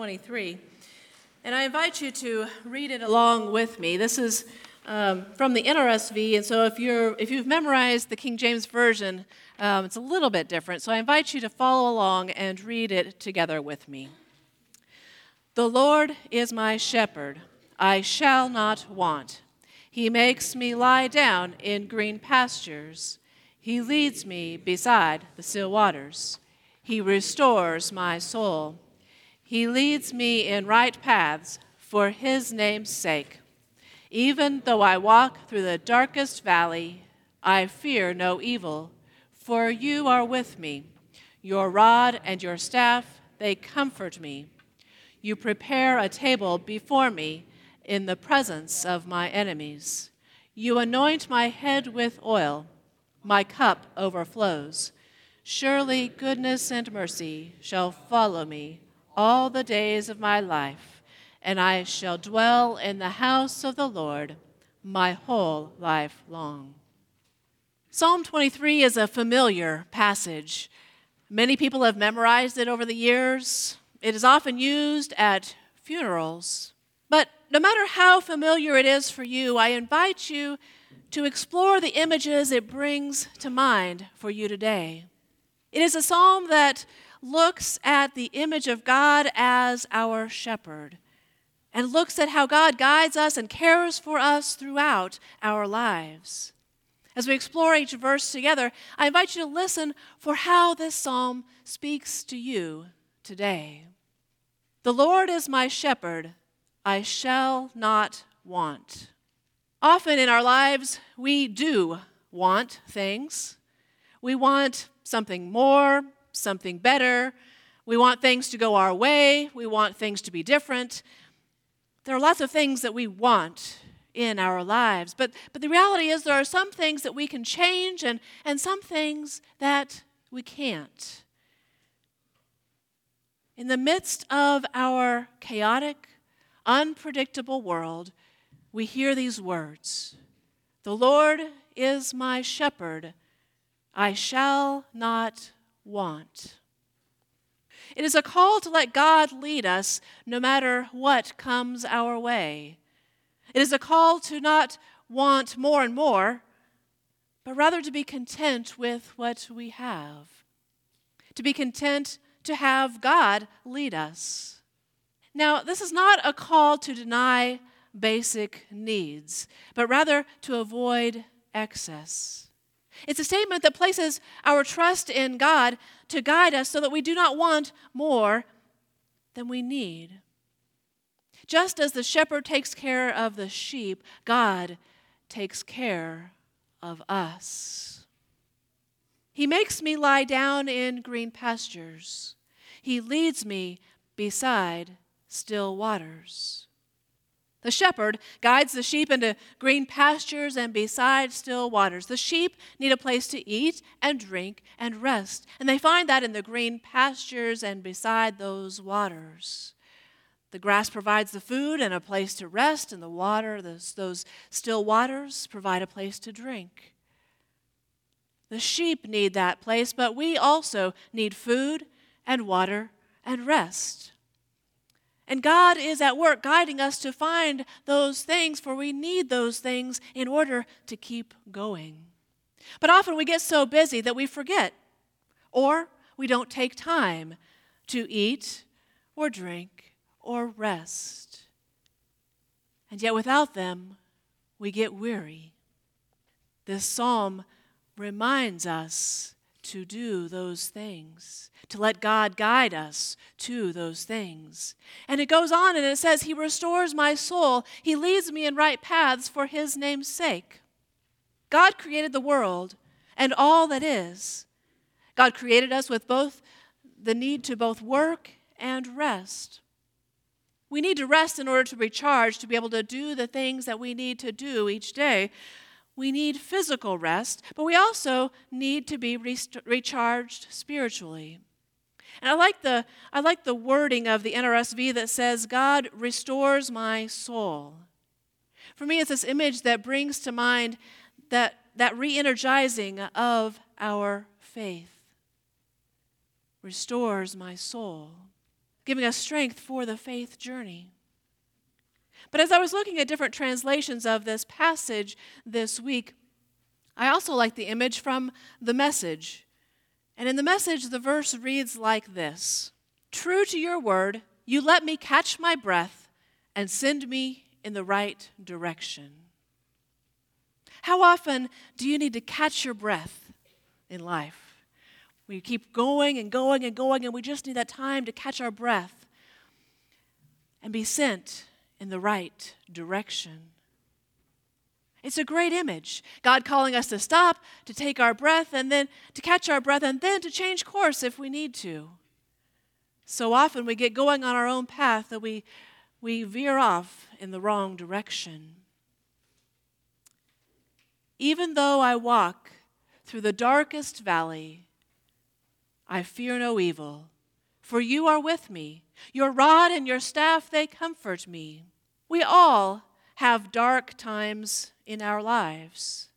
23. And I invite you to read it along with me. This is um, from the NRSV, and so if, you're, if you've memorized the King James Version, um, it's a little bit different. So I invite you to follow along and read it together with me. The Lord is my shepherd, I shall not want. He makes me lie down in green pastures. He leads me beside the still waters. He restores my soul. He leads me in right paths for his name's sake. Even though I walk through the darkest valley, I fear no evil, for you are with me. Your rod and your staff, they comfort me. You prepare a table before me in the presence of my enemies. You anoint my head with oil, my cup overflows. Surely goodness and mercy shall follow me all the days of my life, and I shall dwell in the house of the Lord my whole life long. Psalm 23 is a familiar passage. Many people have memorized it over the years. It is often used at funerals. But no matter how familiar it is for you, I invite you to explore the images it brings to mind for you today. It is a psalm that looks at the image of God as our shepherd and looks at how God guides us and cares for us throughout our lives. As we explore each verse together, I invite you to listen for how this psalm speaks to you today. The Lord is my shepherd, I shall not want. Often in our lives, we do want things. We want something more, something better. We want things to go our way. We want things to be different. There are lots of things that we want in our lives. But, but the reality is, there are some things that we can change and, and some things that we can't. In the midst of our chaotic, unpredictable world, we hear these words The Lord is my shepherd, I shall not want. It is a call to let God lead us no matter what comes our way. It is a call to not want more and more, but rather to be content with what we have. To be content to have God lead us. Now, this is not a call to deny basic needs, but rather to avoid excess. It's a statement that places our trust in God to guide us so that we do not want more than we need. Just as the shepherd takes care of the sheep, God takes care of us. He makes me lie down in green pastures. He leads me beside still waters. The shepherd guides the sheep into green pastures and beside still waters. The sheep need a place to eat and drink and rest, and they find that in the green pastures and beside those waters. The grass provides the food and a place to rest, and the water, those, those still waters, provide a place to drink. The sheep need that place, but we also need food and water and rest. And God is at work guiding us to find those things, for we need those things in order to keep going. But often we get so busy that we forget, or we don't take time to eat or drink or rest. And yet, without them, we get weary. This psalm reminds us to do those things, to let God guide us to those things. And it goes on and it says, He restores my soul, He leads me in right paths for His name's sake. God created the world and all that is. God created us with both the need to both work and rest. We need to rest in order to recharge, to be able to do the things that we need to do each day we need physical rest, but we also need to be recharged spiritually. And I like the I like the wording of the NRSV that says God restores my soul. For me it's this image that brings to mind that that re-energizing of our faith. Restores my soul. giving us strength for the faith journey. But as I was looking at different translations of this passage this week, I also like the image from the message. And in the message, the verse reads like this True to your word, you let me catch my breath and send me in the right direction. How often do you need to catch your breath in life? We keep going and going and going, and we just need that time to catch our breath and be sent in the right direction. It's a great image. God calling us to stop, to take our breath, and then to catch our breath, and then to change course if we need to. So often we get going on our own path that we, we veer off in the wrong direction. Even though I walk through the darkest valley, I fear no evil, for you are with me. Your rod and your staff, they comfort me. We all have dark times in our lives.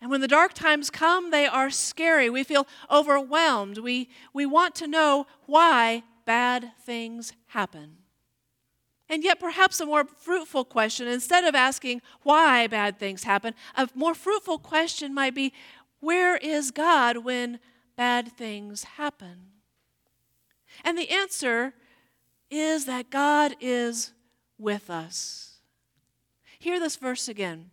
And when the dark times come, they are scary. We feel overwhelmed. We, we want to know why bad things happen. And yet, perhaps a more fruitful question, instead of asking why bad things happen, a more fruitful question might be where is God when bad things happen? And the answer is that God is with us. Hear this verse again.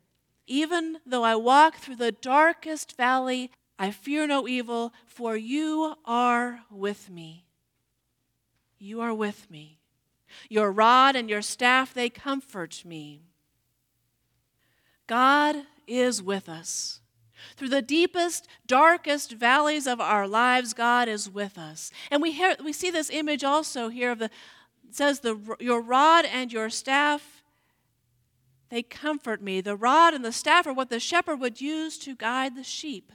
Even though I walk through the darkest valley, I fear no evil, for you are with me. You are with me. Your rod and your staff, they comfort me. God is with us. Through the deepest, darkest valleys of our lives, God is with us. And we, hear, we see this image also here of the, it says, the, Your rod and your staff, they comfort me. The rod and the staff are what the shepherd would use to guide the sheep.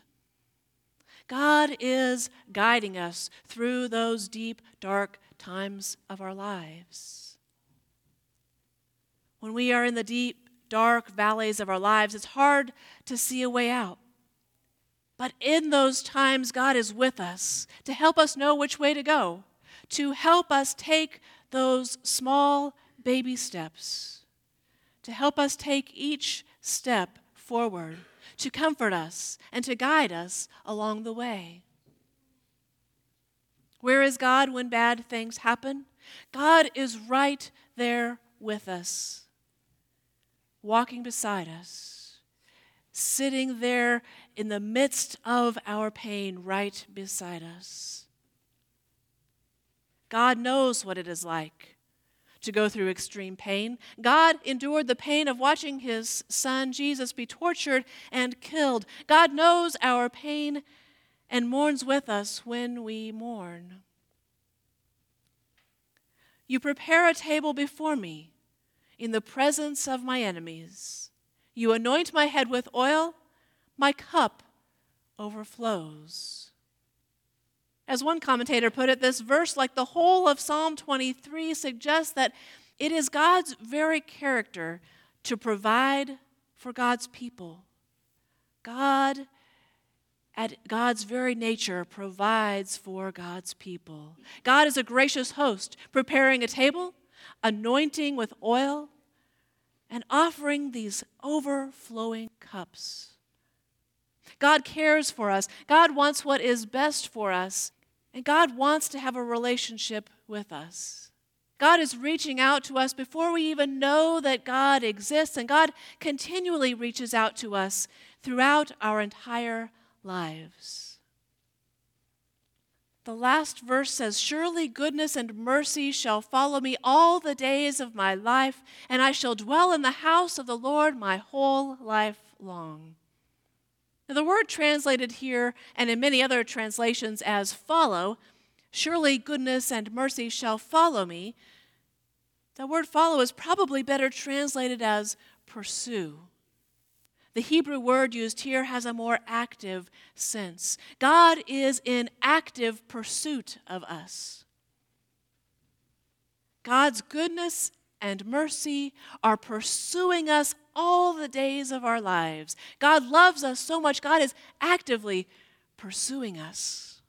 God is guiding us through those deep, dark times of our lives. When we are in the deep, dark valleys of our lives, it's hard to see a way out. But in those times, God is with us to help us know which way to go, to help us take those small baby steps, to help us take each step forward, to comfort us and to guide us along the way. Where is God when bad things happen? God is right there with us, walking beside us, sitting there in the midst of our pain, right beside us. God knows what it is like to go through extreme pain. God endured the pain of watching his son Jesus be tortured and killed. God knows our pain and mourns with us when we mourn. You prepare a table before me in the presence of my enemies. You anoint my head with oil, my cup overflows. As one commentator put it, this verse, like the whole of Psalm 23, suggests that it is God's very character to provide for God's people. God, at God's very nature, provides for God's people. God is a gracious host, preparing a table, anointing with oil, and offering these overflowing cups. God cares for us. God wants what is best for us. And God wants to have a relationship with us. God is reaching out to us before we even know that God exists, and God continually reaches out to us throughout our entire lives. The last verse says, Surely goodness and mercy shall follow me all the days of my life, and I shall dwell in the house of the Lord my whole life long. Now, the word translated here and in many other translations as follow, surely goodness and mercy shall follow me. The word follow is probably better translated as pursue. The Hebrew word used here has a more active sense. God is in active pursuit of us. God's goodness and mercy are pursuing us all the days of our lives. God loves us so much, God is actively pursuing us.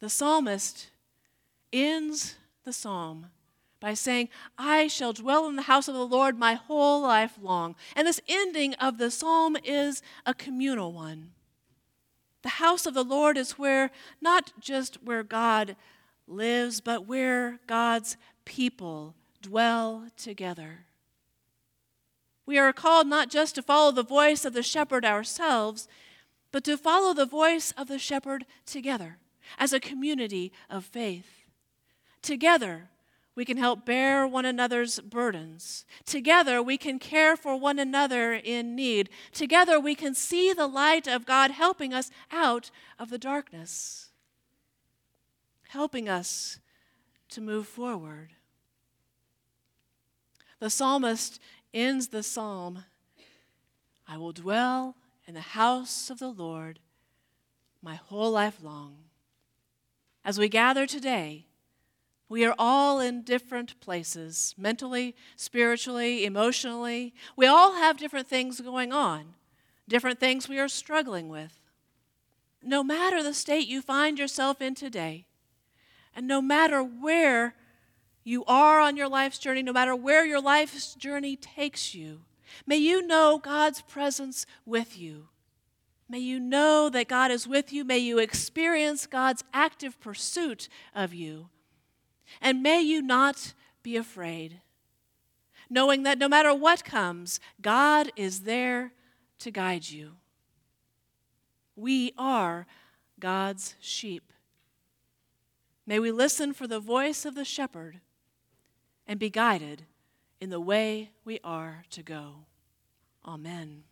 The psalmist ends the psalm by saying, I shall dwell in the house of the Lord my whole life long. And this ending of the psalm is a communal one. The house of the Lord is where, not just where God lives, but where God's people dwell together. We are called not just to follow the voice of the shepherd ourselves, but to follow the voice of the shepherd together as a community of faith. Together, we can help bear one another's burdens. Together, we can care for one another in need. Together, we can see the light of God helping us out of the darkness, helping us to move forward. The psalmist ends the psalm I will dwell in the house of the Lord my whole life long. As we gather today, we are all in different places, mentally, spiritually, emotionally. We all have different things going on, different things we are struggling with. No matter the state you find yourself in today, and no matter where you are on your life's journey, no matter where your life's journey takes you, may you know God's presence with you. May you know that God is with you. May you experience God's active pursuit of you. And may you not be afraid, knowing that no matter what comes, God is there to guide you. We are God's sheep. May we listen for the voice of the shepherd and be guided in the way we are to go. Amen.